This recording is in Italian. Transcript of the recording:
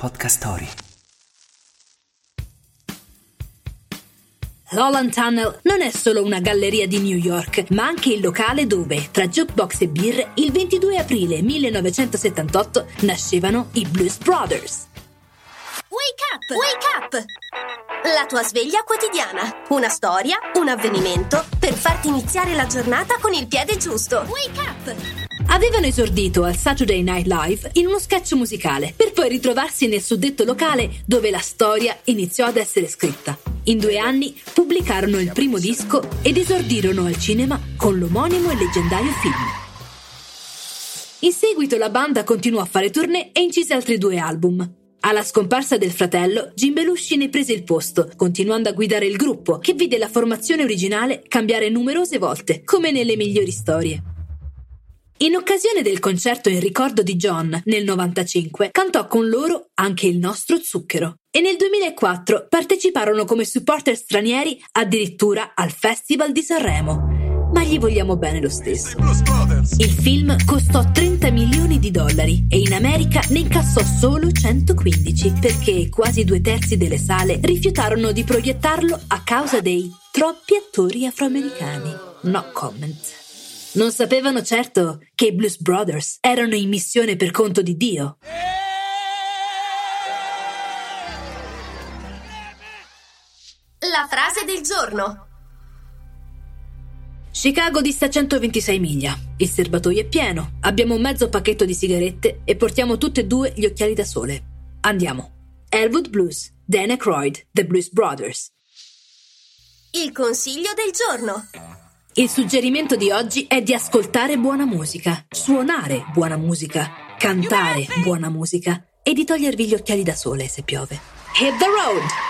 Podcast Story. L'Holland Tunnel non è solo una galleria di New York, ma anche il locale dove, tra jukebox e birre, il 22 aprile 1978 nascevano i Blues Brothers. Wake up! Wake up! La tua sveglia quotidiana. Una storia, un avvenimento per farti iniziare la giornata con il piede giusto. Wake up! Avevano esordito al Saturday Night Live in uno sketch musicale, per poi ritrovarsi nel suddetto locale dove la storia iniziò ad essere scritta. In due anni pubblicarono il primo disco ed esordirono al cinema con l'omonimo e leggendario film. In seguito la banda continuò a fare tournée e incise altri due album. Alla scomparsa del fratello, Jim Belushi ne prese il posto, continuando a guidare il gruppo, che vide la formazione originale cambiare numerose volte, come nelle migliori storie. In occasione del concerto in ricordo di John nel 95, cantò con loro anche il nostro zucchero. E nel 2004 parteciparono come supporter stranieri addirittura al Festival di Sanremo. Ma gli vogliamo bene lo stesso. Il film costò 30 milioni di dollari e in America ne incassò solo 115 perché quasi due terzi delle sale rifiutarono di proiettarlo a causa dei troppi attori afroamericani. No comment. Non sapevano certo che i Blues Brothers erano in missione per conto di Dio. La frase del giorno. Chicago dista 126 miglia. Il serbatoio è pieno. Abbiamo un mezzo pacchetto di sigarette e portiamo tutte e due gli occhiali da sole. Andiamo. Elwood Blues, Dan Aykroyd, The Blues Brothers. Il consiglio del giorno. Il suggerimento di oggi è di ascoltare buona musica, suonare buona musica, cantare buona musica e di togliervi gli occhiali da sole se piove. Hit the road!